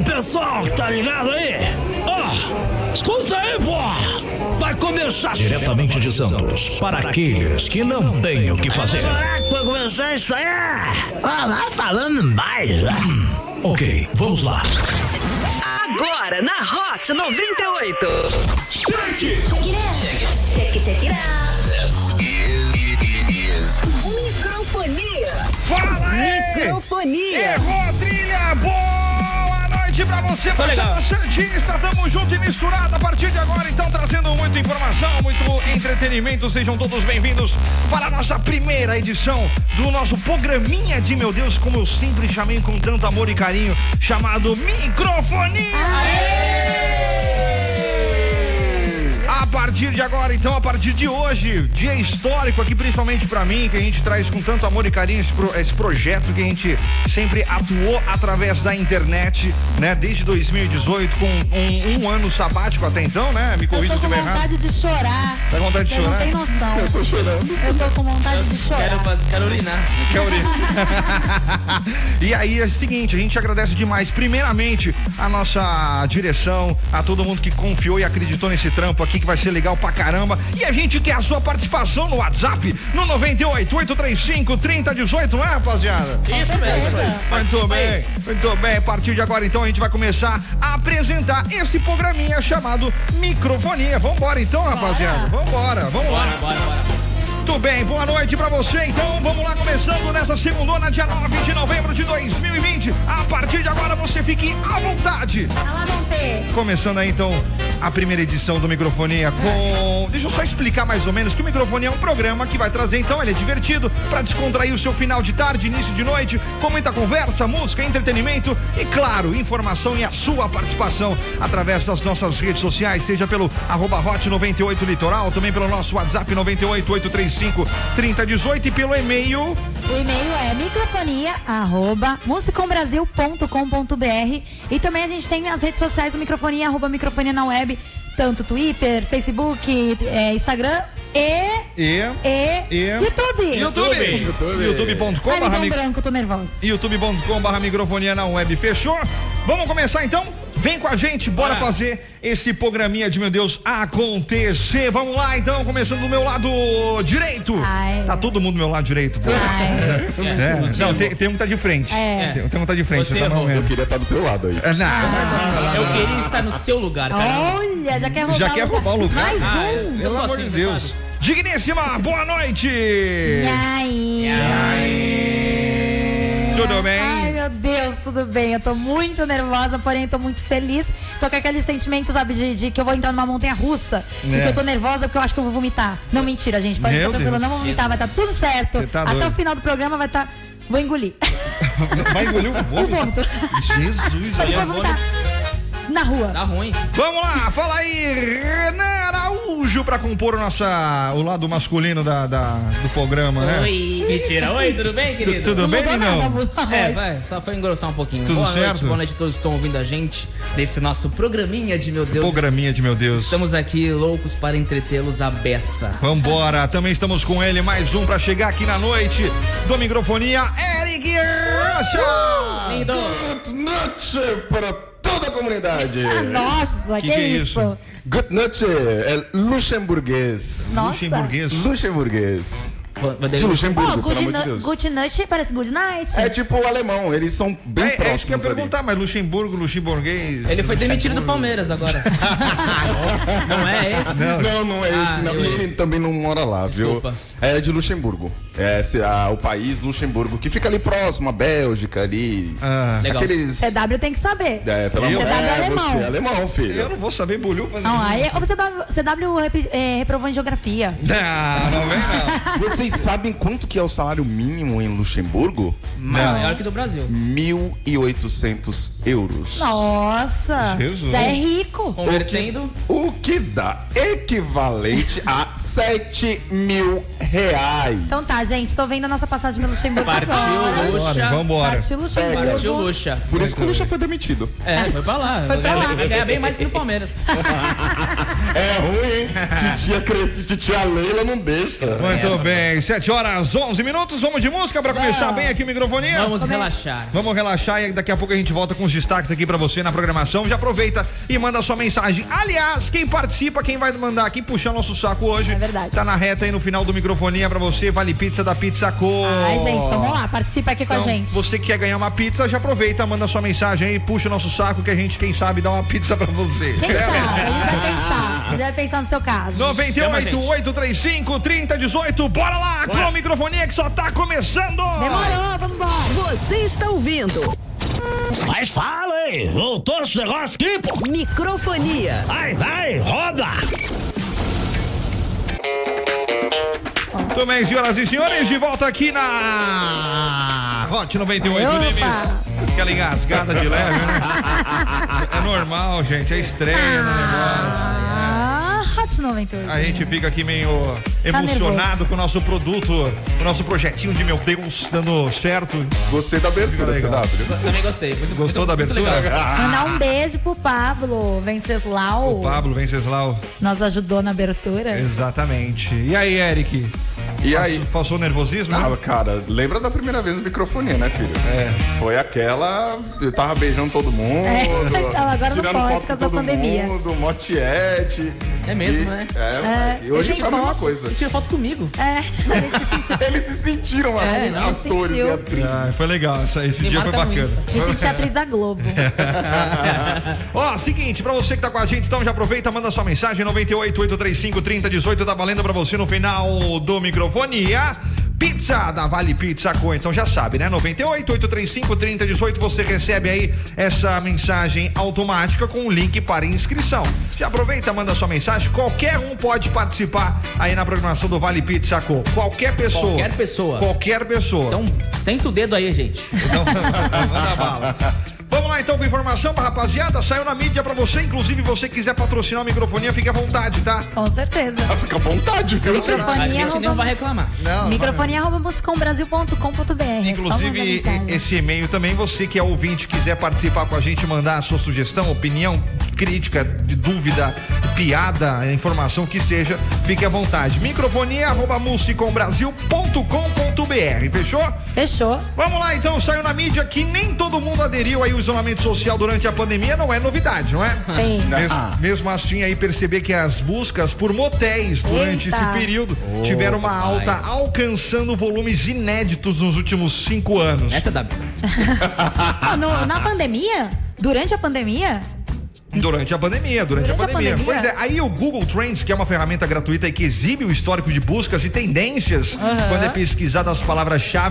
pessoal que tá ligado aí. Ó, escuta aí, pô. Vai começar Diretamente de Santos, para aqueles que não têm o que fazer. Será que vai começar isso aí? Ah, vai falando mais. Ok, vamos lá. Agora na Hot 98. Check, check it out. Microfonia. Fala aí! Microfonia. Errou a trilha! Boa noite pra você. Baixada Santista! Tamo junto e misturado a partir de agora, então, trazendo muita informação, muito entretenimento. Sejam todos bem-vindos para a nossa primeira edição do nosso programinha de meu Deus, como eu sempre chamei com tanto amor e carinho, chamado Microfonia! A partir de agora, então, a partir de hoje, dia histórico aqui, principalmente pra mim, que a gente traz com tanto amor e carinho esse, pro- esse projeto que a gente sempre atuou através da internet, né? Desde 2018, com um, um ano sabático até então, né? Me Eu corrija tô se com estiver errado. vontade de chorar. Tá com vontade de chorar? não tem noção. Eu tô chorando. Eu tô com vontade de chorar. Quero, quero urinar. Quer urinar? e aí é o seguinte, a gente agradece demais, primeiramente, a nossa direção, a todo mundo que confiou e acreditou nesse trampo aqui, que vai ser legal pra caramba. E a gente quer a sua participação no WhatsApp, no 98 835 3018, não é, rapaziada? Isso mesmo. Muito bem, muito bem. A partir de agora, então, a gente vai começar a apresentar esse programinha chamado Microfonia. Vambora, então, rapaziada. Vambora, vamos lá. Bora, bora, bora. Muito bem, boa noite pra você. Então, vamos lá, começando nessa segunda, dia 9 de novembro de 2020. A partir de agora, você fique à vontade. Começando aí, então, a primeira edição do Microfonia com... Deixa eu só explicar mais ou menos que o Microfonia é um programa que vai trazer, então, ele é divertido pra descontrair o seu final de tarde, início de noite, com muita conversa, música, entretenimento e, claro, informação e a sua participação através das nossas redes sociais, seja pelo arroba hot 98 litoral, também pelo nosso WhatsApp 98835 3018 e pelo e-mail O e-mail é microfonia, arroba, musicombrasil.com.br e também a gente tem as redes sociais do Microfonia, arroba microfonia na web, tanto Twitter, Facebook, eh, Instagram e, e... e, E- YouTube. YouTube. youtube.com Ai, me barra mic- branco, tô nervosa. youtube.com barra microfonia na web. Fechou? Vamos começar então? Vem com a gente, bora, fazer esse programinha de meu Deus acontecer. Vamos lá então, começando do meu lado direito. Ai. Tá todo mundo do meu lado direito, pô. Ai. É, você não, errou. tem, tem um que tá de frente. É. Tem, tem um que tá de frente, Você tá momento. queria estar do teu lado aí. É, não, Ah. Eu queria estar no seu lugar, cara. Olha, já quer roubar Já quer roubar o lugar? Mais Ah, um. eu Pelo amor assim, de Deus. sabe. Digníssima, boa noite. E aí? Tudo bem? Meu Deus, tudo bem. Eu tô muito nervosa, porém tô muito feliz. Tô com aquele sentimento, sabe, de, de que eu vou entrar numa montanha russa. E É. que eu tô nervosa porque eu acho que eu vou vomitar. Não, mentira, gente. Pode Meu ficar tranquilo, Deus. não vou vomitar, vai estar tudo certo. Tá Até doido. o final do programa vai estar. Vou engolir. Vai engolir o O vômito? vômito. Jesus, Eu Olha, vou vomitar. Na rua. Tá ruim. Vamos lá, fala aí, Renan Araújo, pra compor o, nossa, o lado masculino da, da- do programa, né? Oi. Mentira. Oi, tudo bem, Tu- querido? tudo bem, não? nada, mudou a É, vai, só foi engrossar um pouquinho. Tudo boa certo? noite, boa noite a todos que estão ouvindo a gente desse nosso programinha de meu Deus. Programinha de meu Deus. Estamos aqui loucos para entretê-los a beça. Vambora, também estamos com ele, mais um pra chegar aqui na noite do Microfonia, Eric Rocha! Lindo. Good noite para toda a comunidade. Nossa, que, que é isso? isso? Good noite é luxemburguês. Nossa. Luxemburguês. Luxemburguês. De Luxemburgo, Pô, pelo good, amor de Deus. good night parece good night. É tipo o alemão, eles são bem É, é isso que eu próximos ia perguntar, mas Luxemburgo, Luxemburguês. Ele foi demitido do. Palmeiras agora. Não é esse? Não, não é esse, Ah, não. eu- E ele também não mora lá, viu? Desculpa. É de Luxemburgo. É se- a- o país Luxemburgo, que fica ali próximo, a Bélgica ali. Ah, Legal. Aqueles. CW tem que saber. É, pelo Eu? amor CW é alemão. você é alemão, filho. eu não vou saber bolhufas. Não, aí o CW, CW repri- é, reprovou em geografia. Ah, não vem não. Vocês sabem quanto que é o salário mínimo em Luxemburgo? Maior que do Brasil. 1.800 euros. Nossa, Jesus. já é rico. Convertendo. O que dá equivalente a 7 mil reais. Então tá, gente, tô vendo a nossa passagem pelo Luxemburgo Partiu agora. Luxa. Vambora. Partiu Luxemburgo. Partiu Luxa. Por isso que o Luxa foi demitido. É, foi pra lá. Foi pra lá. Vai ganhar bem mais que no Palmeiras. É ruim, hein? Titia, Cre... Titia Leila não deixa. Muito bem, 7 horas 11 minutos. Vamos de música pra começar bem aqui o microfonia? Vamos relaxar. Vamos relaxar e daqui a pouco a gente volta com os destaques aqui pra você na programação. Já aproveita e manda sua mensagem. Aliás, quem participa, quem vai mandar, quem puxar nosso saco hoje, É verdade. tá na reta aí no final do microfonia pra você. Vale pizza da Pizza Co. Ai, gente, vamos lá, participa aqui com Então, a gente. você que quer ganhar uma pizza, já aproveita, manda sua mensagem aí, puxa o nosso saco que a gente, quem sabe, dá uma pizza pra você. Quem certo? sabe? A gente vai pensar. A vai pensar no seu caso. Chama a 98 gente. 835 3018. Bora lá Bora. com o microfonia que só tá começando. Demorou, vamos embora. Você está ouvindo Mas fala aí, voltou esse negócio aqui, pô. Microfonia. Vai, vai, roda. Muito bem, senhoras e senhores, de volta aqui na Hot 98 Opa. Nimes. Aquela engasgada de leve, né? É normal, gente, é estreia no negócio. Ah, Hot 98. A gente fica aqui meio emocionado Tá nervoso. com o nosso produto, o nosso projetinho de meu Deus dando certo. Gostei da abertura, legal. CW. Também gostei. Muito, Gostou muito, da muito abertura? legal. Mandar um beijo pro Pablo Venceslau. O Pablo Venceslau. Nos ajudou na abertura. Exatamente. E aí, Eric? E aí? Passou, passou nervosismo? Ah, cara, lembra da primeira vez no microfone, né, filho? É. Foi aquela. Eu tava beijando todo mundo. É, então, agora não tirando pode, foto por causa com da todo pandemia. mundo, motiete. É mesmo, E- né? É, moleque. E hoje foi a mesma coisa. Tira foto comigo. É, ele se sentiu. Eles se sentiram, mano, É, os não, atores sentiu. e atrizes. Ah, foi legal. Essa- Esse Me dia foi bacana. Me senti atriz da Globo. Ó, seguinte, pra você que tá com a gente, então já aproveita, manda sua mensagem 98 835 3018, tá valendo pra você no final do microfonia. Pizza da Vale Pizza Co. Então já sabe, né? 98 835 3018 você recebe aí essa mensagem automática com o link para inscrição. Já aproveita, manda sua mensagem. Qualquer um pode participar aí na programação do Vale Pizza Co. Qualquer pessoa. Qualquer pessoa. Qualquer pessoa. Então, senta o dedo aí, gente. Então, manda bala. Vamos lá então com informação pra rapaziada. Saiu na mídia pra você. Inclusive, você quiser patrocinar o microfonia, fique à vontade, tá? Com certeza. Ah, Fica à vontade, viu? A Microfonia gente nem arroba- vai reclamar. Não, Microfonia arroba musicombrasil.com.br. É Inclusive, esse e-mail também, você que é ouvinte, quiser participar com a gente, mandar a sua sugestão, opinião, crítica, de dúvida, piada, informação que seja, fique à vontade. Microfonia arroba musicombrasil.com.br, fechou? Fechou. Vamos lá então, saiu na mídia que nem todo mundo aderiu aí ao isolamento social durante a pandemia, não é novidade, não é? Sim. Mesmo, mesmo assim, aí perceber que as buscas por motéis durante Eita. esse período tiveram uma alta, alcançando volumes inéditos nos últimos cinco anos. Essa é da. Ah, no- na pandemia? Durante a pandemia? Durante a pandemia, durante, Durante a, a pandemia. pandemia? Pois é, aí o Google Trends, que é uma ferramenta gratuita e que exibe o histórico de buscas e tendências, quando é pesquisada as palavras-chave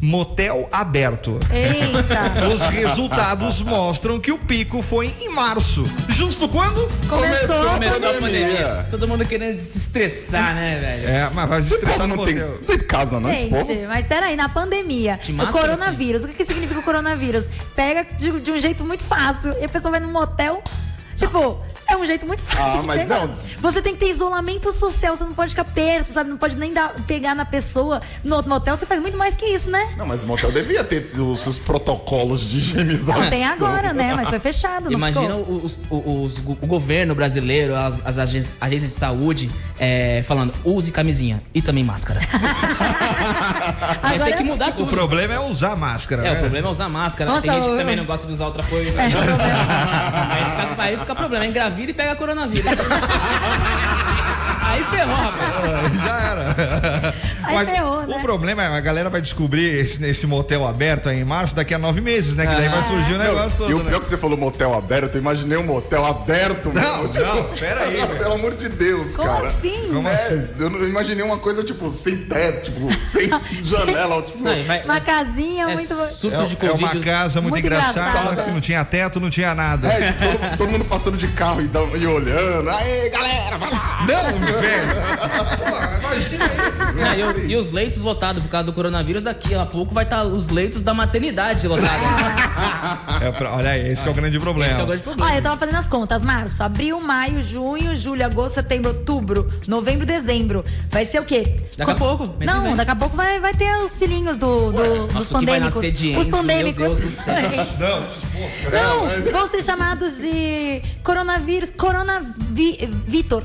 motel aberto. Eita. Os resultados mostram que o pico foi em março. Justo quando? Começou. Começou a pandemia. pandemia. Todo mundo querendo se estressar, né, velho? É, mas vai se estressar no Não tem, motel. não tem casa, não, esse povo. Gente, mas peraí, na pandemia, De o coronavírus, o que, que significa o coronavírus? Pega de, de um jeito muito fácil e a pessoa vai num motel. Tipo, é um jeito muito fácil Ah, de mas pegar. não. Você tem que ter isolamento social, você não pode ficar perto, sabe? Não pode nem dar, pegar na pessoa. No motel você faz muito mais que isso, né? Não, mas o motel devia ter os seus protocolos de higienização. Não tem agora, né? Mas foi fechado, não Imagina os- os- os- o governo brasileiro, as, as agen- agências de saúde, é, falando, use camisinha e também máscara. Vai Agora ter que mudar O tudo. problema é usar máscara. É, né? o problema é usar máscara. Nossa, Tem gente que eu- também não gosta de usar outra coisa. É, o problema. Aí fica, aí fica problema. E pega coronavírus. aí ferrou, rapaz. Já era. Aí ferrou, né? O problema é a galera vai descobrir esse, esse motel aberto aí em março daqui a nove meses, né? Que daí vai surgir o negócio todo. E o né? pior que você falou motel aberto, eu imaginei um motel aberto, Não, mano. Tipo, não, pera aí, velho. Pelo amor de Deus, Como cara. assim? Como É, assim? eu não- eu imaginei uma coisa, tipo, sem teto, tipo, sem janela, tipo. Não, Uma casinha é muito. surto de É, é uma Covid. casa muito, Muito engraçada, engraçada. que não tinha teto, não tinha nada. É, tipo, todo, todo mundo passando de carro e, e olhando. Aê, galera, vai lá! Não, velho. Porra, imagina isso. Não, e, e os leitos lotados por causa do coronavírus, daqui a pouco vai estar os leitos da maternidade lotados. É pra- olha aí, esse que é o grande problema. Esse que é o grande problema. Olha, eu tava fazendo as contas. Março, abril, maio, junho, julho, agosto, setembro, outubro, novembro, dezembro. Vai ser o quê? Daqui a Co- pouco, Não, daqui a pouco vai, vai ter os filhinhos do, do- dos Nossa, pandêmicos. os pandêmicos. meu Deus do céu. Não, Não, vão ser chamados de coronavírus, coronavitor.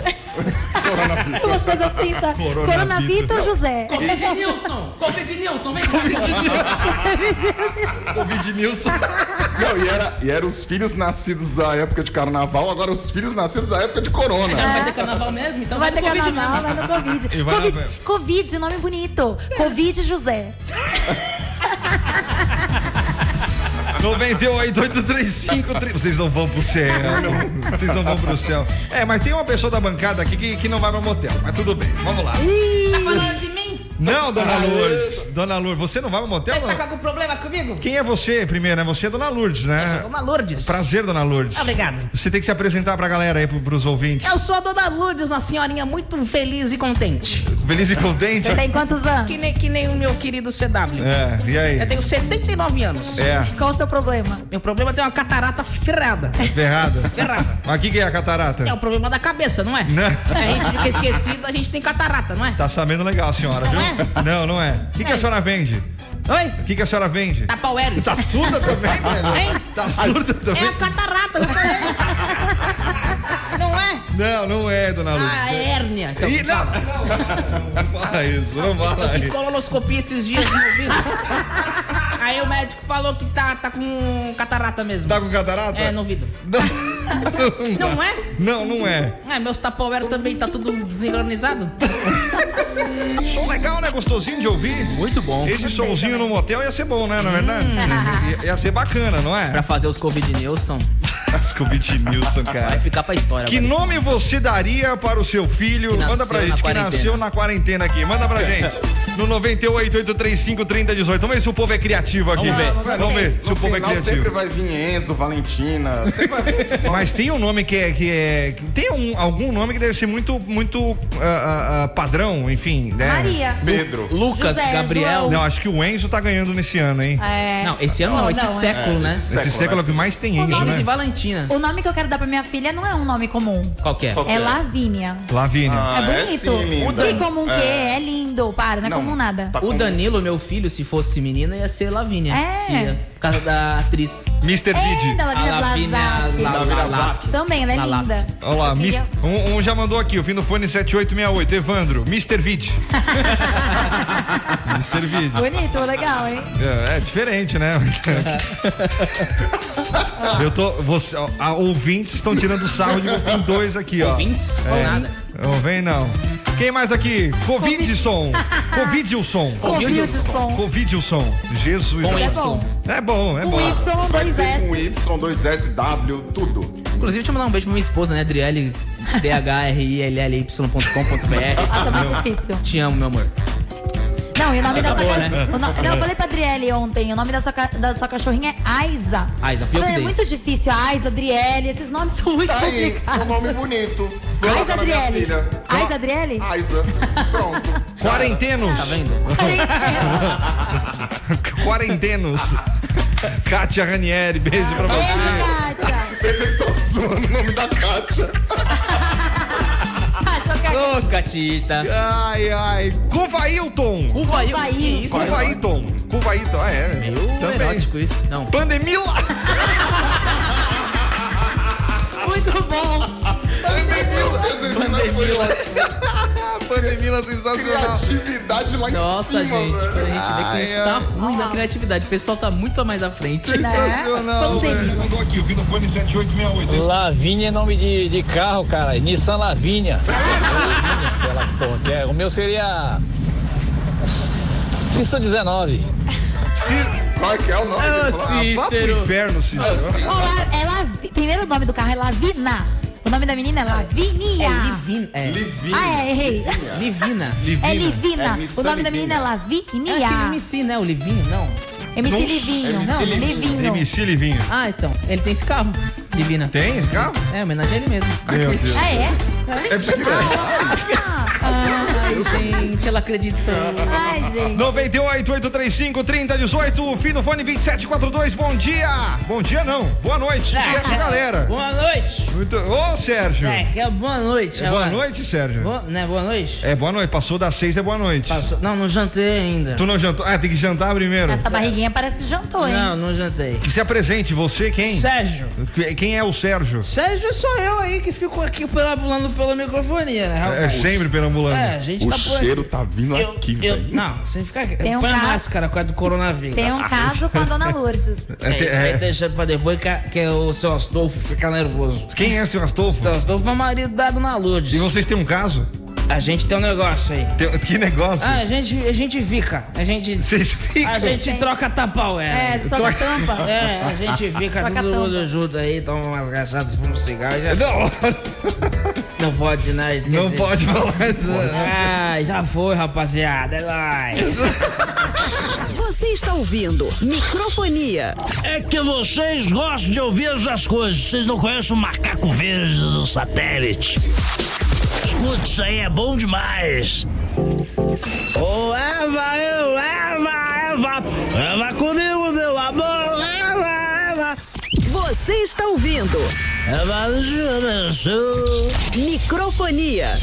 Coronavírus. Umas coisas assim, tá? Coronavitor. Coronavitor José. Covid Nilson! Covid Nilson, vem cá! Covid Nilson. Não, e era, e era os filhos nascidos da época de carnaval, agora os filhos nascidos da época de corona. Não vai ter carnaval mesmo? Então Vai vai, ter Covid carnaval, mesmo. vai no Covid. Vai na- Covid, Covid, nome bonito. Covid José. 98, 835, 30. Vocês não vão pro céu. Vocês não vão pro céu. É, mas tem uma pessoa da bancada aqui que, que não vai pra motel. Mas tudo bem, vamos lá. Tá falando de? Não, dona Lourdes. Dona Lourdes, você não vai pro motel? Você tá Não? com algum problema comigo? Quem é você primeiro? É você, dona Lourdes, né? Dona Lourdes. Prazer, dona Lourdes. Obrigado. Você tem que se apresentar pra galera aí, pro, pros ouvintes. Eu sou a Dona Lourdes, uma senhorinha muito feliz e contente. Feliz e contente? Você tem quantos anos? Que nem, que nem o meu querido CW. É, e aí? Eu tenho 79 anos. É, Qual o seu problema? Meu problema é ter uma catarata ferrada. ferrada. Ferrada. Mas o que, que é a catarata? É o problema da cabeça, não é? Não. A gente fica esquecido, a gente tem catarata, não é? Tá sabendo legal, a senhora, Não viu? Não, não é. O que, que a É. senhora vende? Oi? O que, que a senhora vende? Tapaueres. Tá surda também, velho? Hein? Tá surda É também? a catarata, não? Não é? Não, não é, dona Lourdes. Ah, é hérnia. Então, Ih, não, não, não fala isso, não Eu fala fiz isso. colonoscopia esses dias no ouvido. Aí o médico falou que tá, tá com catarata mesmo. Tá com catarata? É, no ouvido. Não, Não é? não, não é. É, meus tapaueres também tá tudo desincronizado. Som legal, né? Gostosinho de ouvir. Muito bom. Esse somzinho no motel ia ser bom, né? Na verdade. Ia, ia ser bacana, não é? Pra fazer os Covid Nilson, Scooby Nilson, vai cara. ficar pra história. Que nome você daria para o seu filho? Manda pra gente, que nasceu na quarentena aqui. Manda pra gente. No 98 835 3018. Vamos ver se o povo é criativo aqui. Vamos ver. Vamos ver se o povo é final sempre criativo. vai vir Enzo, Valentina. Sempre vai vir nomes. Mas tem um nome que é. Que é que tem um- algum nome que deve ser muito, muito ah, ah, padrão, enfim. Né? Maria. Pedro. Lucas, José, Gabriel. João. Não, acho que o Enzo tá ganhando nesse ano, hein? É. Não, esse ano não, Oh, esse não, é. século, né? esse Esse século é o que mais tem Enzo, né? e Valentina. O nome que eu quero dar pra minha filha não é um nome comum. Qual que é? Qual que É é? Lavínia. Lavínia. Ah, é é bonito. sim, linda. e comum que é. é lindo. Para, não é Não, comum nada. tá O Danilo, meu filho, se fosse menina, ia ser Lavínia. É. Ia, por causa da atriz. Mr. É, Vidi. da Lavínia Blazak. Também, ela é linda. Olha lá, Eu um, um já mandou aqui, o fim do fone 7868, Evandro, Mr. Vid. Mr. Bonito, legal, hein? É, é diferente, né? Eu tô. Você, ó, a, ouvintes estão tirando sarro de você. Tem dois aqui, ó. Ouvintes? Nada. Não vem não. Quem mais aqui? Covidson. Covidilson. Som. Covidilson. Jesus. Com É Y. bom. É bom, é Com. Y, Vai dois ser com S. Y, 2 S, W, tudo. Inclusive, deixa eu mandar um beijo pra minha esposa, né? Adriele, D-H-R-I-L-L-Y.com.br. Nossa, é muito difícil. Te amo, meu amor. Não, e o nome da sua boa, ca- né? no- Não, eu falei pra Adriele ontem, o nome da sua, ca- da sua cachorrinha é Aiza. Aiza, fui eu falei, que É muito difícil, Aiza, Adriele, esses nomes são muito Tá aí, complicados. um nome bonito. Aiza Adriele. Aiza Adriele? Aiza. Pronto. Quarentenos. Tá vendo? Quarentenos. Kátia Ranieri, beijo pra você. Beijo, Kátia. Pensei que tava zoando o nome da Kátia. Catita. Ai, ai. Cuvailton. Isso? Cuvailton. Cuvailton, ah, é. Meio Também. erótico isso. Não. Pandemila. Muito bom. Pandemila sensacional. Criatividade lá em Nossa, cima, gente, velho. pra gente ver que a gente Ai, tá ruim na criatividade. O pessoal tá muito mais à frente. Sensacional. Pandemia. velho. Mandou aqui, o fim do fone 7868. Lavínia é nome de, de carro, cara. Nissan Lavínia. Lavínia, sei lá que porra que é. O meu seria. Cissa 19. Qual é que é o nome? Ô, dele? Vá pro Cícero. inferno, Cícero. Olá, é Lavi... Primeiro nome do carro é Lavina. O nome da menina é Lavinia. É Livina. É. Ah, é, errei. Livina. É Livina. É o nome da Livina. menina é É aquele Lavinia. MC, né? O Livinho, não. MC Nossa, Livinho. MC Não, Livinho. Livinho. MC Livinho. Ah, então. Ele tem esse carro. Divina. Tem esse carro? É, homenagem a ele mesmo. Meu Deus. Ah, é? É de Ah, Ai, gente, ela acreditou. Ai, gente. 98 835 3018, fim do fone 2742. Bom dia! Bom dia não, boa noite. Sucesso, galera. Boa noite. Muito... Ô, Sérgio. É, que é boa noite. É boa noite, Sérgio. Boa, né, boa noite? É boa noite, passou das seis, é boa noite. Passou- Não, não jantei ainda. Tu não jantou? Ah, tem que jantar primeiro. Essa barriguinha parece que jantou, hein? Não, não jantei. Que se apresente, você quem? Sérgio. Quem é o Sérgio? Sérgio sou eu aí que fico aqui perambulando pela microfonia, né, É rapaz? sempre perambulando. É, a gente O tá por cheiro aqui. tá vindo Eu- aqui, velho. Não, você fica aqui. Tem um Põe a caso- máscara com a do coronavírus. Tem um caso com a dona Lourdes. É, isso aí É. deixa pra depois que, a- que o seu Astolfo fica nervoso. Quem é seu Astolfo? O seu Astolfo é o marido da dona Lourdes. E vocês têm um caso? A gente tem um negócio aí. Tem- Que negócio? Ah, a gente, a gente fica. A gente. Vocês ficam. A gente troca tapaué. É, se toca a tampa. É, a gente fica Troca todo a mundo junto aí, toma umas cachaças, fuma um cigarro. Já... Não, Não pode, né? Esqueci. não pode falar. Ah, já foi, rapaziada. É nóis. Você está ouvindo Microfonia. É que vocês gostam de ouvir as coisas. Vocês não conhecem o macaco verde do satélite. Escuta, isso aí é bom demais. Ô Eva, eu, Eva, Eva, Eva comigo, meu amor, Eva, Eva. Você está ouvindo. Microfonia.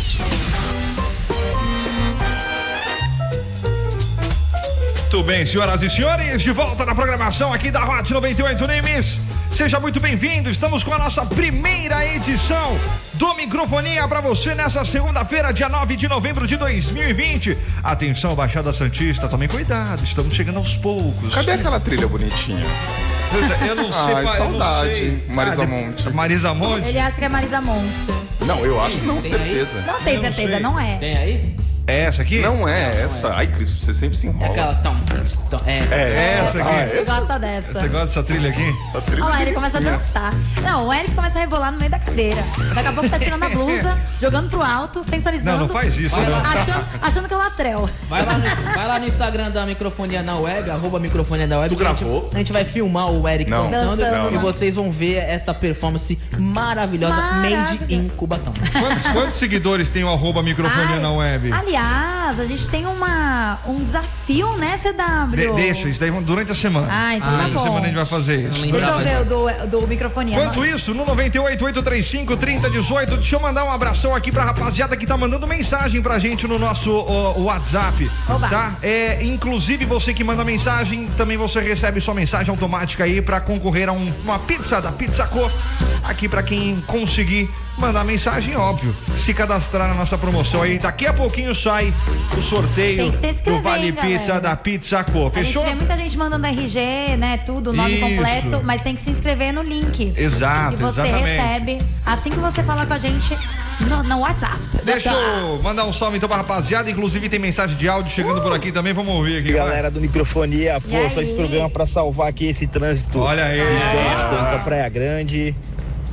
Muito bem, senhoras e senhores, de volta na programação aqui da Hot 98 Nimes. Seja muito bem-vindo. Estamos com a nossa primeira edição do Microfonia para você nessa segunda-feira, dia 9 de novembro de 2020. Atenção, Baixada Santista, tomem cuidado, estamos chegando aos poucos. Cadê aquela trilha bonitinha? Eu não sei, Ai, eu saudade. Marisa Ah, Monte. Marisa Monte? Ele acha que é Marisa Monte. Não, eu acho, não, Tem aí? certeza. Não tem certeza, não é. Tem aí? É essa aqui? Não é essa. Ai, Cris, você sempre se É enrola. aquela. Tom, tom, é. É essa aqui. Ah, essa, gosta dessa. Você gosta dessa trilha aqui? essa trilha Olha lá, ele começa a dançar. Não, o Eric começa a rebolar no meio da cadeira. Daqui a pouco tá tirando a blusa, jogando pro alto, sensualizando. Não, não faz isso, não. Achando, achando que é o latrel. Vai lá, no, vai lá no Instagram da Microfonia na web, arroba Microfonia da web. Tu que a gente- gravou? A gente, vai filmar o Eric Não. dançando Dançando, e não. vocês vão ver essa performance maravilhosa, made Maravilhosa. in Cubatão. Quantos, quantos seguidores tem o arroba microfonia Ai, na web? Aliás, a gente tem uma, um desafio, né, CW? De- deixa, isso daí durante a semana. Ah, então durante tá a bom. semana a gente vai fazer isso. Deixa eu ver o do, do microfone. Enquanto isso, no 98 835 3018, deixa eu mandar um abração aqui pra rapaziada que tá mandando mensagem pra gente no nosso WhatsApp, Oba. tá? É, inclusive você que manda mensagem, também você recebe sua mensagem automática aí pra concorrer a um- uma pizza da Pizza Co. Aqui pra quem conseguir mandar mensagem, óbvio. Se cadastrar na nossa promoção aí, daqui a pouquinho sai o sorteio Tem que se do Vale hein, galera? Pizza da Pizza Co. A gente Fechou? vê muita gente mandando RG, né? Tudo, nome Isso. completo, mas tem que se inscrever no link. Exato, Que você exatamente. recebe assim que você falar com a gente no, no WhatsApp. Deixa eu mandar um salve então pra rapaziada. Inclusive tem mensagem de áudio chegando por aqui também. Vamos ouvir aqui. vai. Galera do microfonia, E pô, só esse programa pra salvar aqui esse trânsito. Olha aí. Vicente, tô indo pra Praia Grande.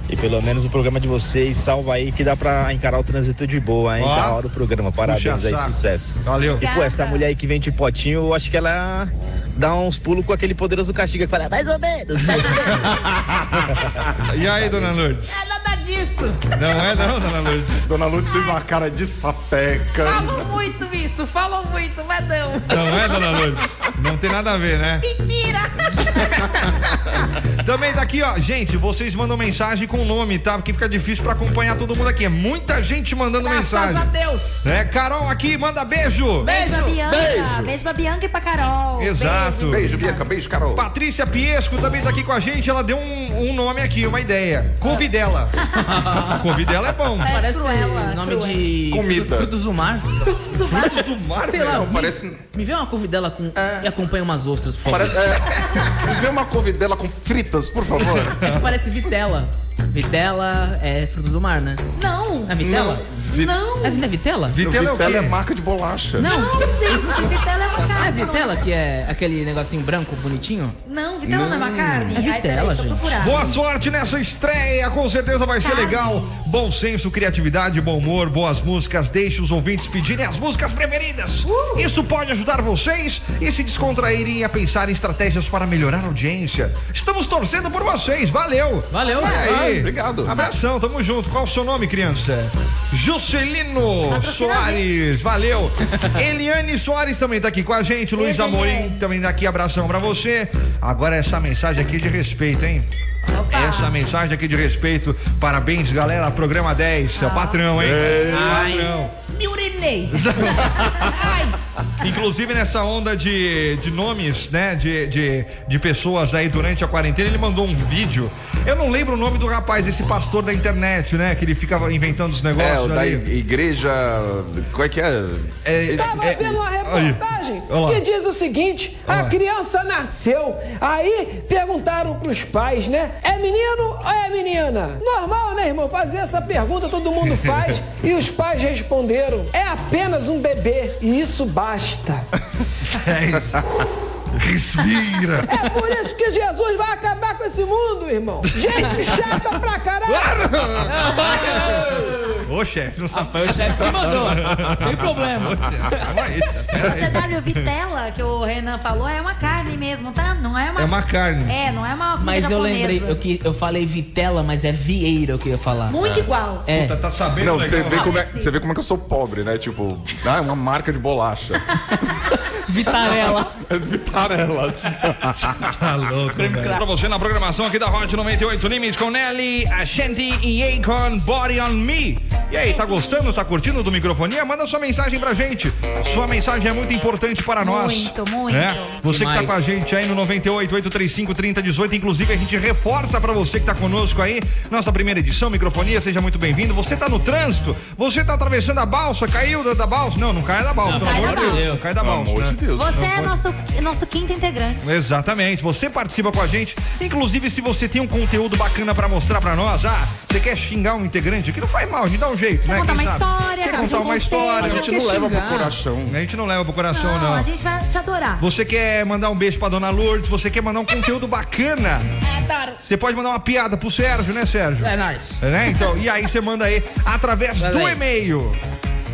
E pelo menos o programa de vocês salva aí que dá pra encarar o trânsito de boa, hein? Ó. Da hora o programa. Parabéns aí, sucesso. Valeu. E pô, essa mulher aí que vem de potinho, eu acho que ela dá uns pulos com aquele poderoso castigo que fala, mais ou menos, mais ou menos. E aí, dona Lourdes? É nada disso! Não é não, dona Lourdes? Dona Lourdes fez uma cara de sapeca. Falam muito isso, falam muito, mas não. Não é, dona Lourdes? Não tem nada a ver, né? Mentira! Também tá aqui, ó. Gente, vocês mandam mensagem com o nome, tá? Porque fica difícil pra acompanhar todo mundo aqui. É muita gente mandando Graças mensagem. a Deus! É, Carol aqui, manda beijo. Beijo, pra Bianca. Beijo. Beijo. pra Bianca e pra Carol. Exato. Beijo, Bianca. Beijo, Carol. Patrícia Piesco também tá aqui com a gente. Ela deu um, um nome aqui, uma ideia. Convidela. Convidela é bom. Parece Parece Cruella, nome Cruella. de Comida. frutos do mar. Do mar, Sei lá, velho. me, Parece- me vê uma convidela com e acompanha umas ostras, por favor. Parece. É, me vê uma couve-dela com fritas, por favor. É que parece vitela. Vitela é fruto do mar, né? Não. É vitela? Vi- Não. É, não é vitela? Vitela é o Vitela é quê? marca de bolacha. Não, Não, gente. Vitela é uma não é carne. vitela que é aquele negocinho branco bonitinho? Não, Vitela não, é uma carne. É Ai, peraí, vitela, deixa eu gente. Boa sorte nessa estreia, com certeza vai ser Carne. legal. Bom senso, criatividade, bom humor, boas músicas. Deixe os ouvintes pedirem as músicas preferidas. Isso pode ajudar vocês e se descontraírem a pensar em estratégias para melhorar a audiência. Estamos torcendo por vocês, valeu! Valeu! Aí? Obrigado. Abração, tamo junto. Qual o seu nome, criança? Juscelino Soares, valeu. Eliane Soares também tá aqui com a gente. Luiz Amorim também dá aqui. Abração pra você. Agora essa mensagem aqui de respeito, hein? Essa mensagem aqui de respeito. Parabéns, galera. Programa 10. É o patrão, hein? Patrão. Me urinei. Inclusive nessa onda de, de nomes, né? De, de, de pessoas aí durante a quarentena, ele mandou um vídeo. Eu não lembro o nome do rapaz, esse pastor da internet, né? Que ele ficava inventando os É, negócios o da ali. igreja. Qual é que é? É, Tava é- vendo uma aí. reportagem lá. que diz o seguinte: a criança nasceu. Aí perguntaram pros pais, né? É menino ou é menina? Normal, né, irmão? Fazer essa pergunta todo mundo faz. e os pais responderam: é apenas um bebê e isso basta. É isso. Respira. É por isso que Jesus vai acabar com esse mundo, irmão. Gente chata pra caralho. Ô, chefe, não sabe. Foi o chefe que mandou. Tem problema. Essa vitela que o Renan falou é uma carne mesmo, tá? Não é uma. É uma carne. É, não é uma comida Mas eu japonesa. lembrei, eu, que, eu falei vitela, mas é vieira o que eu ia falar. Muito igual. É. Puta, tá sabendo Não, você vê, como é, você vê como é que eu sou pobre, né? Tipo, ah, é uma marca de bolacha. Vitarela. É de Vitarella. Tá louco, velho. Pra você na programação aqui da Hot 98 Nimes com Nelly, a Shanty e Akon, Body on Me. E aí, tá gostando? Tá curtindo do microfonia? Manda sua mensagem pra gente. Sua mensagem é muito importante para nós. Muito, muito. né? Você que tá com a gente aí no 98 835 3018, inclusive a gente reforça pra você que tá conosco aí, nossa primeira edição, microfonia, seja muito bem-vindo. Você tá no trânsito, você tá atravessando a balsa, caiu da, da balsa? Não, não cai da balsa, pelo cai amor da de Deus. balsa. Não cai da Pelo balsa, amor né? de Deus. Você é nosso, nosso quinto integrante. Exatamente, você participa com a gente. Inclusive, se você tem um conteúdo bacana pra mostrar pra nós, ah, você quer xingar um integrante aqui, não faz mal, a gente dá um jeito, Quer né? contar Quem uma sabe? história, Quer contar um uma história. A gente não leva pro coração. A gente não leva pro coração, Não, não. a gente vai te adorar. Você quer mandar um beijo pra dona Lourdes, você quer mandar um conteúdo bacana. Você pode mandar uma piada pro Sérgio, né, Sérgio? É nice. É, Né? Então, e aí você manda aí através Manda do e-mail.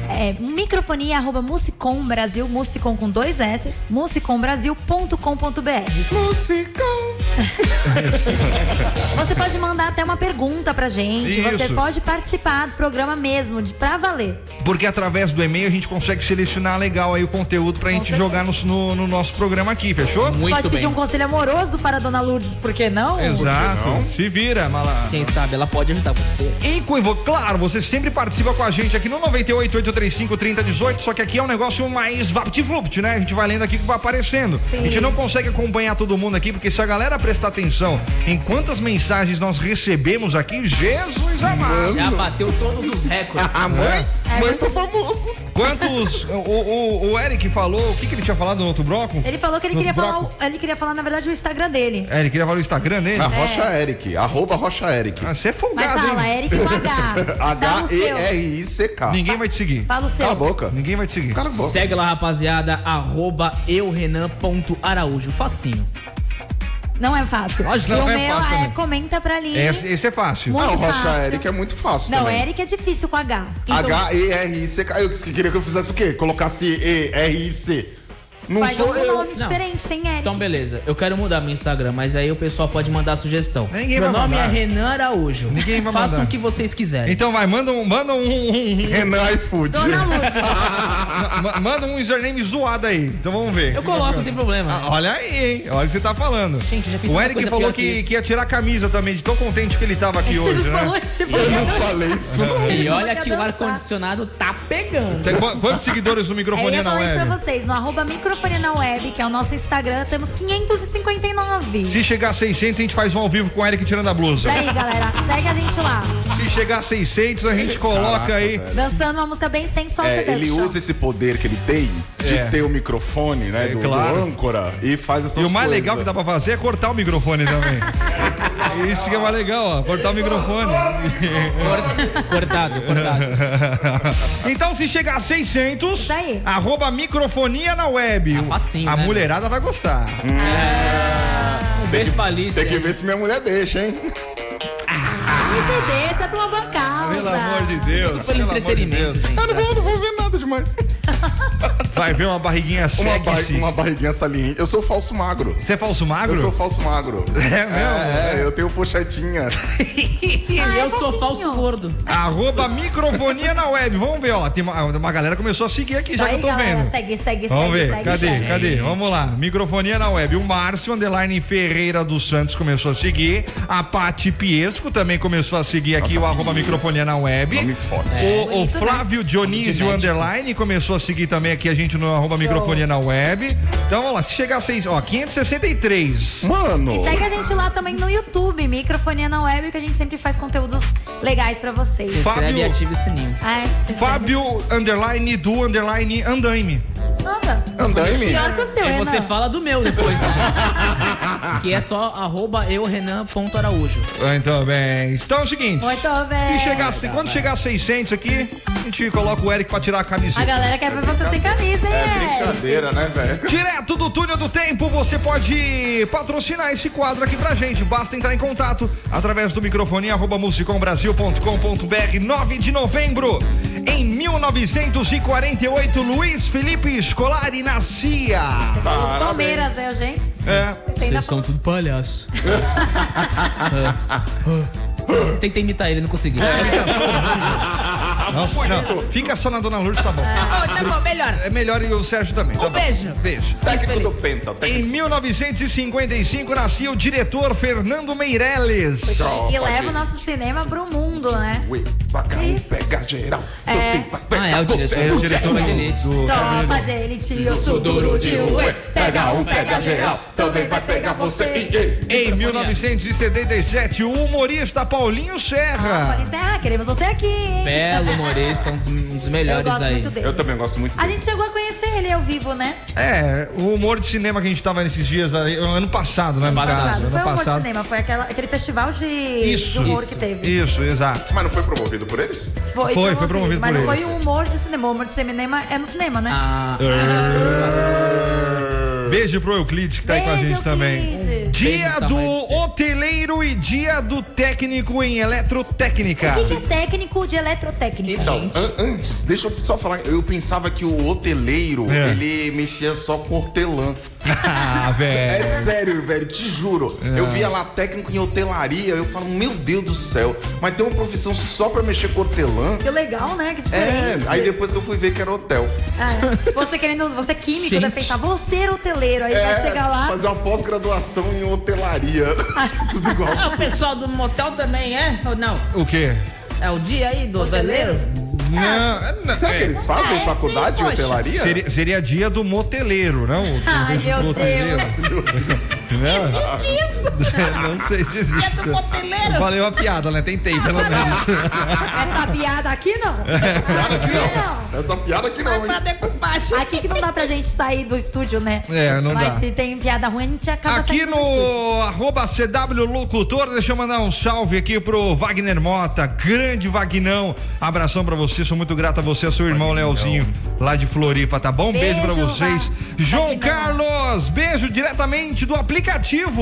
É microfonia arroba musicom Brasil, musicom com dois S, musicombrasil.com.br. Musicão. Você pode mandar até uma pergunta pra gente. Você Isso. pode participar do programa mesmo, de, pra valer. Porque através do e-mail a gente consegue selecionar legal aí o conteúdo pra gente certeza. jogar no, no- no nosso programa aqui, fechou? Muito pode pedir bem. um conselho amoroso para a dona Lourdes, por que não? Exato. Se vira, malandro. Quem sabe ela pode ajudar você. E Cuivo, claro, você sempre participa com a gente aqui no 98 835 3018, só que aqui é um negócio mais vapt-vupt, né? A gente vai lendo aqui que vai aparecendo. A gente não consegue acompanhar todo mundo aqui, porque se a galera prestar atenção em quantas mensagens nós recebemos aqui, Jesus amado. Já bateu todos os recordes. A mãe, É mãe muito- tá famoso. Quantos. o, o, o Eric falou, o que, que ele tinha falado no outro bloco? Ele falou que ele No queria falar, bloco? ele queria falar, na verdade, o Instagram dele. É, ele queria falar o Instagram dele? A Rocha Eric, arroba Rocha Eric. Ah, você é Mas folgado, fala, hein? Eric com H. H-E-R-I-C-K. Ninguém vai te seguir. Fala o seu. Cala a boca. Ninguém vai te seguir. Cala a boca. Segue lá, rapaziada, arroba eurenan.araújo. Facinho. Não é fácil. Lógico que e não o é meu fácil é também. comenta pra ali. Esse, esse é fácil. Muito Ah, o Rocha fácil. Eric é muito fácil Não, também. Eric é difícil com H. Então, H-E-R-I-C-K. Eu que queria que eu fizesse o quê? Colocasse E-R-I-C. Não faz sou algum eu. nome diferente, sem Eric. Então, beleza. Eu quero mudar meu Instagram, mas aí o pessoal pode mandar sugestão. Ninguém meu vai nome mandar. é Renan Araújo. Ninguém vai Façam mandar. o que vocês quiserem. Então vai, manda um. Manda um. Renan iFood. Dona Lourdes. ma- manda um username zoado aí. Então vamos ver. Eu coloco, não tem problema. Ah, olha aí, hein? Olha o que você tá falando. Gente, eu já fiz o tanta Eric coisa falou pior que que, isso. que ia tirar a camisa também, de tão contente que ele tava aqui hoje, Ele falou né? isso, ele Eu não falou. falei isso, não. E olha que o ar-condicionado tá pegando. Tem qu- quantos seguidores no É, eu microfone ia na falar isso pra web? vocês. No arroba microfonia na web, que é o nosso Instagram, temos 559. Se chegar a 600, a gente faz um ao vivo com o Eric tirando a blusa. Isso aí, galera. Segue a gente lá. Se chegar a 600, a gente coloca Caraca, aí. velho. Dançando uma música bem sensual. É, ele usa esse poder que ele tem de É. ter o microfone, né? É, do, do claro. âncora e faz essas E o mais coisas. legal que dá pra fazer é cortar o microfone também. Isso que é mais legal, ó. Cortar o microfone. Cortado, cortado. então, se chegar a 600, Isso aí. arroba microfonia na web. Tá facinho, a né, mulherada vai gostar. Um beijo pra Alice. Tem que ver se minha mulher deixa, hein? E você deixa, é pra uma boa causa. Pelo amor de Deus. Pelo pelo amor de entretenimento, Deus. gente. Eu não vou, não vou ver nada demais. Vai ver uma barriguinha Uma, bar- uma barriguinha saliente. Eu sou falso magro. Você é falso magro? Eu sou falso magro. É mesmo? É, é, eu tenho pochetinha. Ah, é Eu sou fofinho. falso gordo. Arroba microfonia na web. Vamos ver, ó. Tem uma, uma galera começou a seguir aqui, já Isso que eu tô galera, vendo. segue, segue, Vamos segue, ver, segue, cadê? segue. Cadê? Vamos lá. Microfonia na web. O Márcio Underline Ferreira dos Santos começou a seguir. A Pati Piesco também começou a seguir aqui Nossa, o arroba microfonia na web. Nome forte. O, o Bonito, né? Flávio Dionísio de médico. Underline começou a seguir também aqui a gente no arroba microfonia na web. Então vamos lá, se chegar a seis, ó, 563. Mano. E segue a gente lá também no YouTube, Microfonia na Web, que a gente sempre faz conteúdos legais pra vocês. Se Fábio- e ativa o sininho. É, se Fábio Underline do Underline Andaime. Nossa, Andaime? pior que o seu, Renan. você fala do meu depois. que é só arroba eurenan.araújo. Muito bem. Então é o seguinte. Muito bem. Se chegar, se- quando chegar a 600 aqui, a gente coloca o Eric pra tirar a A camiseta. galera quer ver você sem camisa, hein, É Eric? brincadeira, né, velho? Direto do túnel do tempo, você pode patrocinar esse quadro aqui pra gente. Basta entrar em contato através do microfone arroba musicombrasil.com.br 9 de novembro. Em 1948, Luiz Felipe Scolari nascia. Falou do Palmeiras, né, gente? É. Você ainda falou. tudo palhaço. Tentei imitar ele, não consegui. Nossa, não, fica só na Dona Lourdes, tá bom. Oh, tá bom, melhor. É melhor e o Sérgio também. Tá Um bom. beijo. Beijo. Técnico do Penta. Em Técnico 1955 nascia o diretor Fernando Meirelles. Que leva o nosso cinema pro mundo, né? Ui, bacana, Isso. pega geral. É. Ah, é o você. diretor. É o diretor Tropa de do, elite. do Tropa de elite, eu sou duro de ué. Pega um, pega geral. Também vai pegar você. E, e. Em 1977, o humorista Paulinho Serra. Pode encerrar, queremos você aqui, hein? Belo humorista, um dos, um dos Eu melhores gosto aí. muito dele. Eu também gosto muito A dele. gente chegou a conhecer ele ao vivo, né? É, o humor de cinema que a gente tava nesses dias, aí, ano passado, né? No Passado. caso, Não foi ano o Humor passado. Cinema, foi aquela- aquele festival de, Isso, de humor isso, que teve. Isso, exato. Mas não foi promovido por eles? Foi, Foi, foi promovido Mas por não ele. foi o humor de cinema. O humor de cinema é no cinema, né? Ah, Beijo pro Euclides que tá aí com a Beijo, gente também. Dia Beijo, do hoteleiro e dia do técnico em eletrotécnica. O que, que é técnico de eletrotécnica? Então, gente? an- antes, deixa eu só falar. Eu pensava que o hoteleiro, É. ele mexia só com hortelã. Ah, É velho. sério, velho, te juro. Eu via lá técnico em hotelaria, eu falo, meu Deus do céu, mas tem uma profissão só pra mexer com hortelã? Que legal, né? Que É, diferente. aí depois que eu fui ver que era hotel. É. Você querendo, você é químico, Gente. deve pensar, vou ser hoteleiro. Aí é, vai chegar lá. fazer uma pós-graduação em hotelaria. Tudo igual. Ah, o pessoal do motel também é? Ou não? O quê? É o dia aí do hoteleiro? Não, não, Será é, que eles fazem É, faculdade sim, poxa. hotelaria? Seria, seria dia do moteleiro, não? Ai, meu hoteleiro. Deus. Não? não sei se existe. Do? Valeu a piada, né? Tentei, pelo menos. Essa piada aqui não. Piada aqui Não. Essa piada aqui não, Pra hein? Aqui que não dá pra gente sair do estúdio, né? É, não Mas dá. se tem piada ruim, a gente acaba Aqui no arroba CW Locutor, deixa eu mandar um salve aqui pro Wagner Mota, grande Vagnão. Abração pra você, sou muito grato a você, a seu irmão Leozinho, lá de Floripa, tá bom? Beijo, pra Beijo, vocês. Va- João Vagnão. Carlos, beijo diretamente do aplicativo.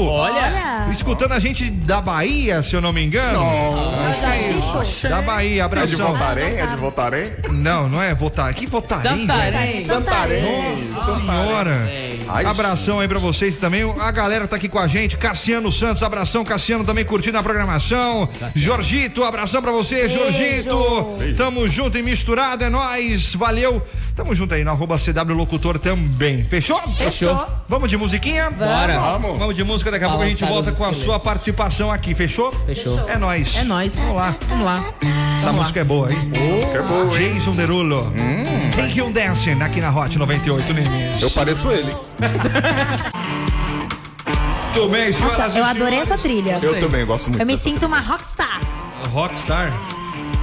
Olha. Escutando a gente da Bahia, se eu não me engano. Eu já digo. Da Bahia, É de. Voltarém? É de Voltarém? Não, não é votar. Que votarem? velho? Santarém. Santarém. Senhora. Ai, abração aí pra vocês também. A galera tá aqui com a gente. Cassiano Santos, abração. Cassiano também curtindo a programação. Jorgito, abração pra você, Beijo. Jorgito. Tamo junto e misturado, é nóis. Valeu. Tamo junto aí no arroba CW Locutor também. Fechou? Fechou. Vamos de musiquinha? Bora. Vamos. Vamos de música, daqui a pouco a gente volta com a sua participação aqui, fechou? Fechou. É nóis. É nóis. Vamos lá. Vamos lá. Essa música é boa, hein? música é boa, hein? Jason Derulo. Take You Dancing aqui na Hot 98 Nimes. Eu pareço ele. Tudo bem, senhoras Nossa, eu adorei senhores? essa trilha. Eu também gosto muito. Eu me sinto uma rockstar. Rockstar?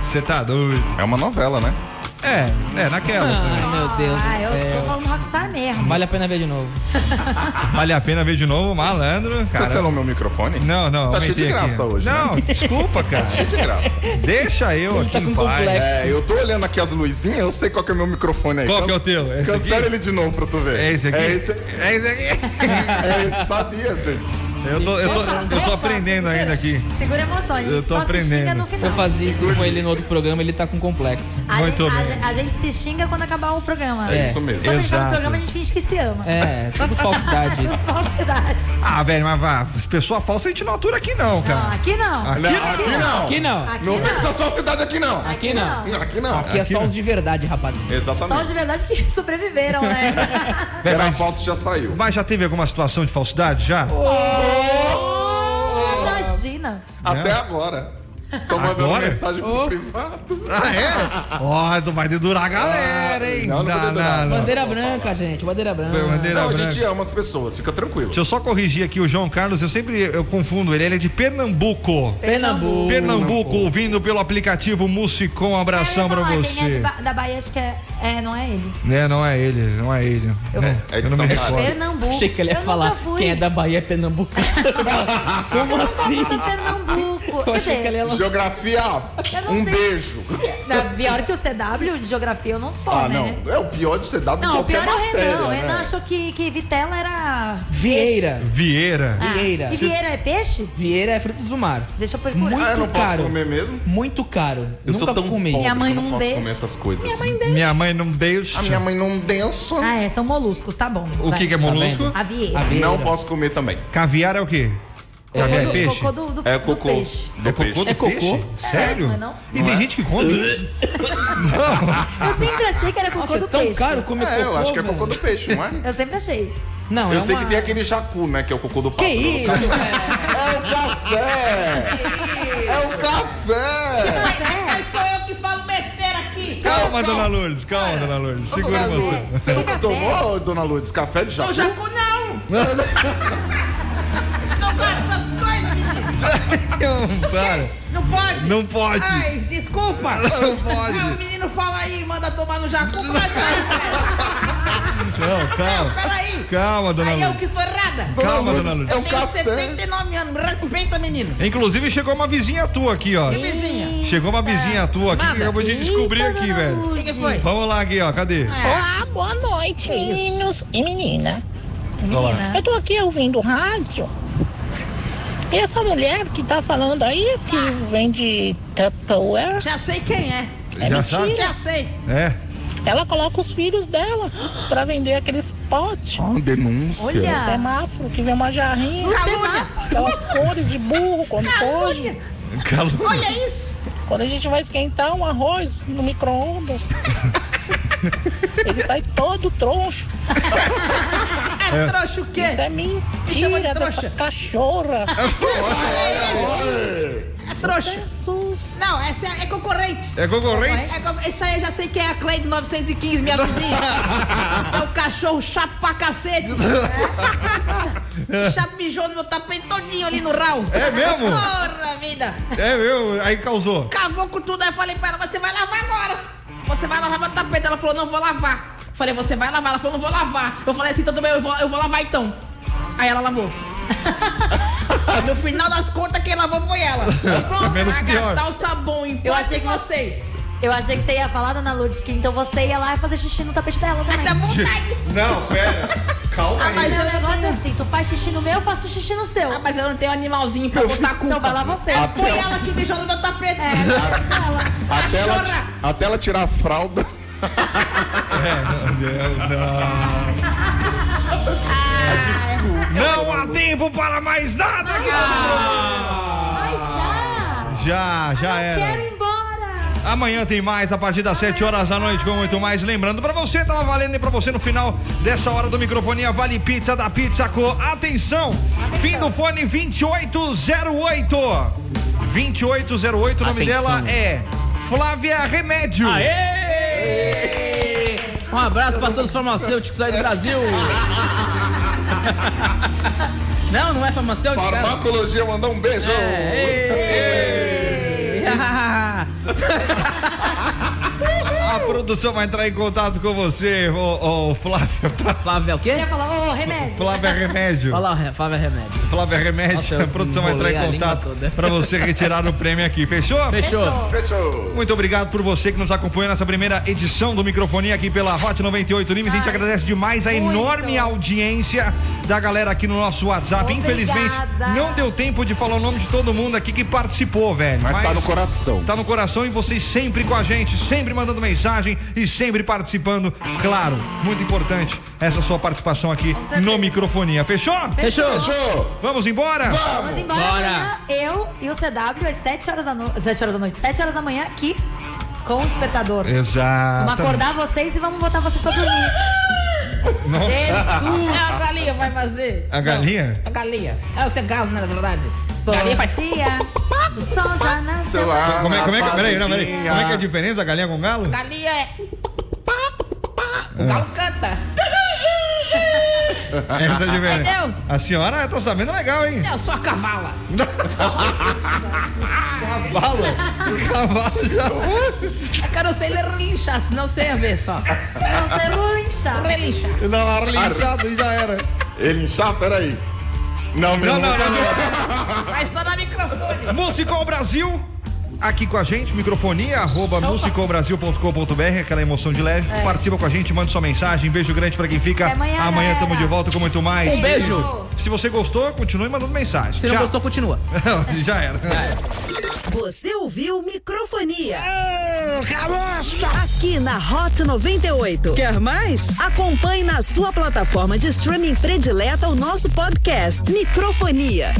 Você tá doido? É uma novela, né? É, é, naquelas. né? Ai, meu Deus ah, do eu tô céu. falando rockstar mesmo. Vale a pena ver de novo. Vale a pena ver de novo, malandro. Cara. Cancelou meu microfone? Não, não. Tá cheio de graça aqui. hoje, né? Não, desculpa, cara. Cheio de graça. Deixa eu aqui tá em paz. É, eu tô olhando aqui as luzinhas, eu sei qual que é o meu microfone aí. Qual que é o Can- teu? Esse Cancela aqui? ele de novo pra tu ver. É esse aqui? É esse, É esse aqui. é esse sabia, senhor. Eu tô, eu tô, eu tô aprendendo ainda aqui. Segura emoções. Eu tô só se aprendendo. xinga no final. Eu fazia isso com ele no outro programa, ele tá com complexo. A, Muito gente, a bem. gente- a gente se xinga quando acabar o programa. É isso mesmo. Quando a gente tá no Exato. programa, a gente finge que se ama. É, tudo falsidade isso. Falsidade. Ah, velho, mas vá, pessoa falsa a gente não atura aqui não, Não, cara. aqui não. Aqui Não, aqui não. Aqui não. Aqui Não tem não. essa falsidade aqui não. Aqui não. Não, Aqui não. Aqui é só os de verdade, rapaziada. Só os Exatamente. de verdade que sobreviveram, né? Era falta já saiu. Mas já teve alguma situação de falsidade? Já? Imagina. Até agora. Tô mandando Agora? mensagem pro Oh. privado. Ah, é? Ó, não vai dedurar a galera, hein? Não, não vai dedurar. Bandeira branca, gente, bandeira branca. Bandeira Não, a branca. gente ama as pessoas, fica tranquilo. Deixa eu só corrigir aqui o João Carlos, eu sempre eu confundo ele, ele é de Pernambuco. Pernambuco. Pernambuco, ouvindo pelo aplicativo Musicom, um abração pra Eu ia falar, Quem é você. Ba- da Bahia, acho que é. É, não é ele. É, não é ele, não é ele. Eu- É, É de eu não me recordo. Pernambuco. Achei que ele ia Eu falar quem é da Bahia é Pernambuco. Como assim? Pra Pernambuco. Eu Quer achei dizer, que ele ia lançar. Geografia, um sei. beijo. não, pior que o CW de geografia eu não sou, Ah, né? não. É o pior de em Não, o pior é o. Renan. O né? Renan achou que, que Vitela era. Vieira. Vieira. Ah, Vieira. E Vieira é peixe? Vieira é frutos do mar. Deixa eu procurar. Muito Ah, eu não posso caro. comer mesmo? Muito caro. Eu Nunca sou tão comi. Minha mãe não não posso deixa. comer essas coisas. Minha mãe não deixa. A minha mãe não densa. Ah, é, são moluscos, tá bom. O Vai. que, que é molusco? vendo? A Vieira. A Vieira. Não posso comer também. Caviar é o quê? Caviar é Cocô do- peixe? Cocô do, do, É do cocô. peixe. Do É cocô peixe. do É cocô? peixe? Sério? não é não? E tem gente que come? Eu sempre achei que era cocô Nossa, é do tão peixe. caro comer É, eu cocô, acho que é cocô do peixe, não é? Eu sempre achei. Não, Eu é sei uma... que tem aquele jacu, né? Que é o cocô do Que pássaro. isso, velho? É o café! É o café! Mas sou eu que falo besteira aqui. Calma, dona Lourdes, calma, dona Lourdes. Segura você. Você nunca tomou, dona Lourdes, café de jacu? O Jacu não. Não menino. Para. Não pode? Não pode. Ai, desculpa. Não pode. Ah, o menino fala aí, manda tomar no Jacu. Não, calma. peraí. Calma, dona Aí eu que tô errada. Calma, dona É Lourdes. um Tenho café. 79 anos, respeita, menino. Inclusive, chegou uma vizinha tua aqui, ó. Que vizinha? Chegou uma vizinha tua aqui que Manda. acabou de descobrir Eita, aqui, velho. O que, que foi? Vamos lá aqui, ó. Cadê? Olá, boa noite, meninos e menina. Olha lá. Eu tô aqui ouvindo rádio. E essa mulher que tá falando aí, que vende Tupperware, Já sei quem é. é Já sabe? mentira. Já sei. É. Ela coloca os filhos dela pra vender aqueles potes Uma denúncia. Olha. no semáforo, que vem uma jarrinha, Calúnia. aquelas cores de burro quando foge. Calúnia. Calma. Olha isso. Quando a gente vai esquentar um arroz no micro-ondas, ele sai todo troncho. É, trouxa o quê? Isso é Me chama de mentira dessa trouxa. cachorra. É trouxa. Jesus. Não, essa é, é concorrente. É concorrente? É, co- isso aí eu já sei que é a Clay de 915, minha vizinha. é o cachorro chato pra cacete. chato mijou no meu tapete todinho ali no rau. É mesmo? Porra vida. É meu, aí causou. Acabou com tudo. Aí eu falei pra ela, você vai lavar agora. Você vai lavar meu tapete. Ela falou, não vou lavar. Falei, você vai lavar. Ela falou, não vou lavar. Eu falei assim, então também eu vou, eu vou lavar então. Aí ela lavou. no final das contas, quem lavou foi ela. Menos Pra pior. gastar o sabão em Eu achei que vocês. Eu achei que você ia falar, dona Lourdes, que então você ia lá e fazer xixi no tapete dela também. Até vontade. Não, pera. Calma Ah, aí. mas Mas o eu não negócio é assim, tu faz xixi no meu, eu faço xixi no seu. Ah, mas eu não tenho animalzinho pra botar a culpa. Então vai lá você. Foi ela que mijou no meu tapete. Até ela, Cachorra. até ela tirar a fralda. Não há tempo para mais nada. Mas já. Já, já Quero era. ir embora. Amanhã tem mais a partir das 7 horas da noite com muito mais. Lembrando pra você, tava valendo aí pra você no final dessa hora do microfonia Vale Pizza da Pizza Co. Atenção! Fim do fone 2808. 2808, o nome Atenção. dela é Flávia Remédio. Aê! Um abraço pra todos os farmacêuticos aí do Brasil. Não, não é farmacêutico. Farmacologia mandou um beijo. É. A produção vai entrar em contato com você, ô, ô Flávia. Flávia é o quê? Eu ia falar, ô, remédio. Flávia Remédio. Olha lá, Flávia é Remédio. Flávia Remédio, Nossa, a produção vai entrar em contato pra você retirar o prêmio aqui. Fechou? Fechou. Fechou. Muito obrigado por você que nos acompanhou nessa primeira edição do Microfonia aqui pela Hot 98 Nimes. A gente agradece demais a muito. enorme audiência da galera aqui no nosso WhatsApp. Obrigada. Infelizmente, não deu tempo de falar o nome de todo mundo aqui que participou, velho. Mas tá no coração. Tá no coração e vocês sempre com a gente, sempre mandando mensagem e sempre participando. Claro, muito importante essa sua participação aqui no Microfonia. Fechou? Fechou. Fechou. Vamos embora? Vamos embora Bora. amanhã, eu e o CW às 7 horas da noite. 7 horas da noite, 7 horas da manhã aqui com o despertador. Exato. Vamos acordar vocês e vamos botar vocês pra dormir. Jesus! É a galinha vai fazer. A galinha? A galinha. É o que você galo, né, na verdade. Bom galinha faz. dia, o sol já nasceu. Sei lá. Como é, como é que, na peraí, não, peraí. Como é que é a diferença, galinha com galo? Galinha é. O galo canta. Essa é a diferença. Entendeu? A senhora, eu tô sabendo legal, hein? Eu sou a cavala. Cavalo? Cavalo já. É que eu não sei ler relinchar, senão você ia ver só. Não ser linchar. Relinchar. Não, relinchado e já era. Ele inchar, peraí. Não, meu Não, não, não. Vai estourar microfone. Musicol Brasil. Aqui com a gente, microfonia, arroba musicolbrasil.com.br, aquela emoção de leve. Participa com a gente, manda sua mensagem. Beijo grande pra quem fica. Até amanhã, tamo de volta com muito mais. Um beijo. Se você gostou, continue mandando mensagem. Se não Tchau. gostou, continua. já era. Você ouviu Microfonia. Caroço! Aqui na Hot 98. Quer mais? Acompanhe na sua plataforma de streaming predileta o nosso podcast Microfonia.